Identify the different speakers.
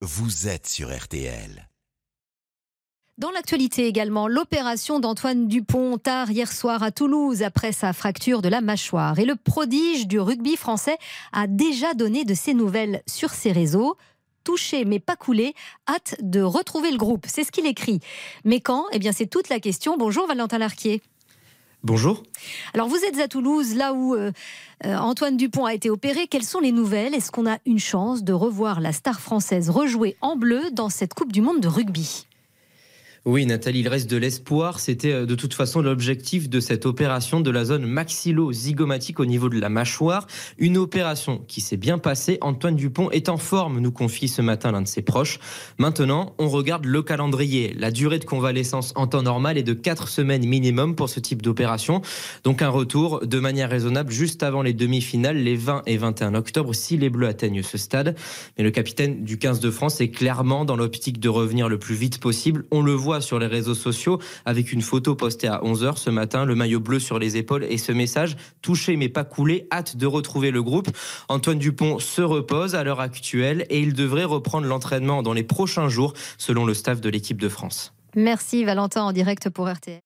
Speaker 1: vous êtes sur RTL.
Speaker 2: Dans l'actualité également, l'opération d'Antoine Dupont tard hier soir à Toulouse après sa fracture de la mâchoire. Et le prodige du rugby français a déjà donné de ses nouvelles sur ses réseaux touché mais pas coulé, hâte de retrouver le groupe. C'est ce qu'il écrit. Mais quand? Eh bien, c'est toute la question. Bonjour Valentin Larquier.
Speaker 3: Bonjour.
Speaker 2: Alors vous êtes à Toulouse, là où euh, euh, Antoine Dupont a été opéré. Quelles sont les nouvelles? Est-ce qu'on a une chance de revoir la star française rejouer en bleu dans cette Coupe du Monde de rugby?
Speaker 3: Oui, Nathalie, il reste de l'espoir. C'était euh, de toute façon l'objectif de cette opération de la zone maxillo-zygomatique au niveau de la mâchoire. Une opération qui s'est bien passée. Antoine Dupont est en forme, nous confie ce matin l'un de ses proches. Maintenant, on regarde le calendrier. La durée de convalescence en temps normal est de 4 semaines minimum pour ce type d'opération. Donc un retour de manière raisonnable juste avant les demi-finales, les 20 et 21 octobre, si les Bleus atteignent ce stade. Mais le capitaine du 15 de France est clairement dans l'optique de revenir le plus vite possible. On le voit sur les réseaux sociaux avec une photo postée à 11h ce matin, le maillot bleu sur les épaules et ce message touché mais pas coulé, hâte de retrouver le groupe. Antoine Dupont se repose à l'heure actuelle et il devrait reprendre l'entraînement dans les prochains jours selon le staff de l'équipe de France.
Speaker 2: Merci Valentin en direct pour RTL.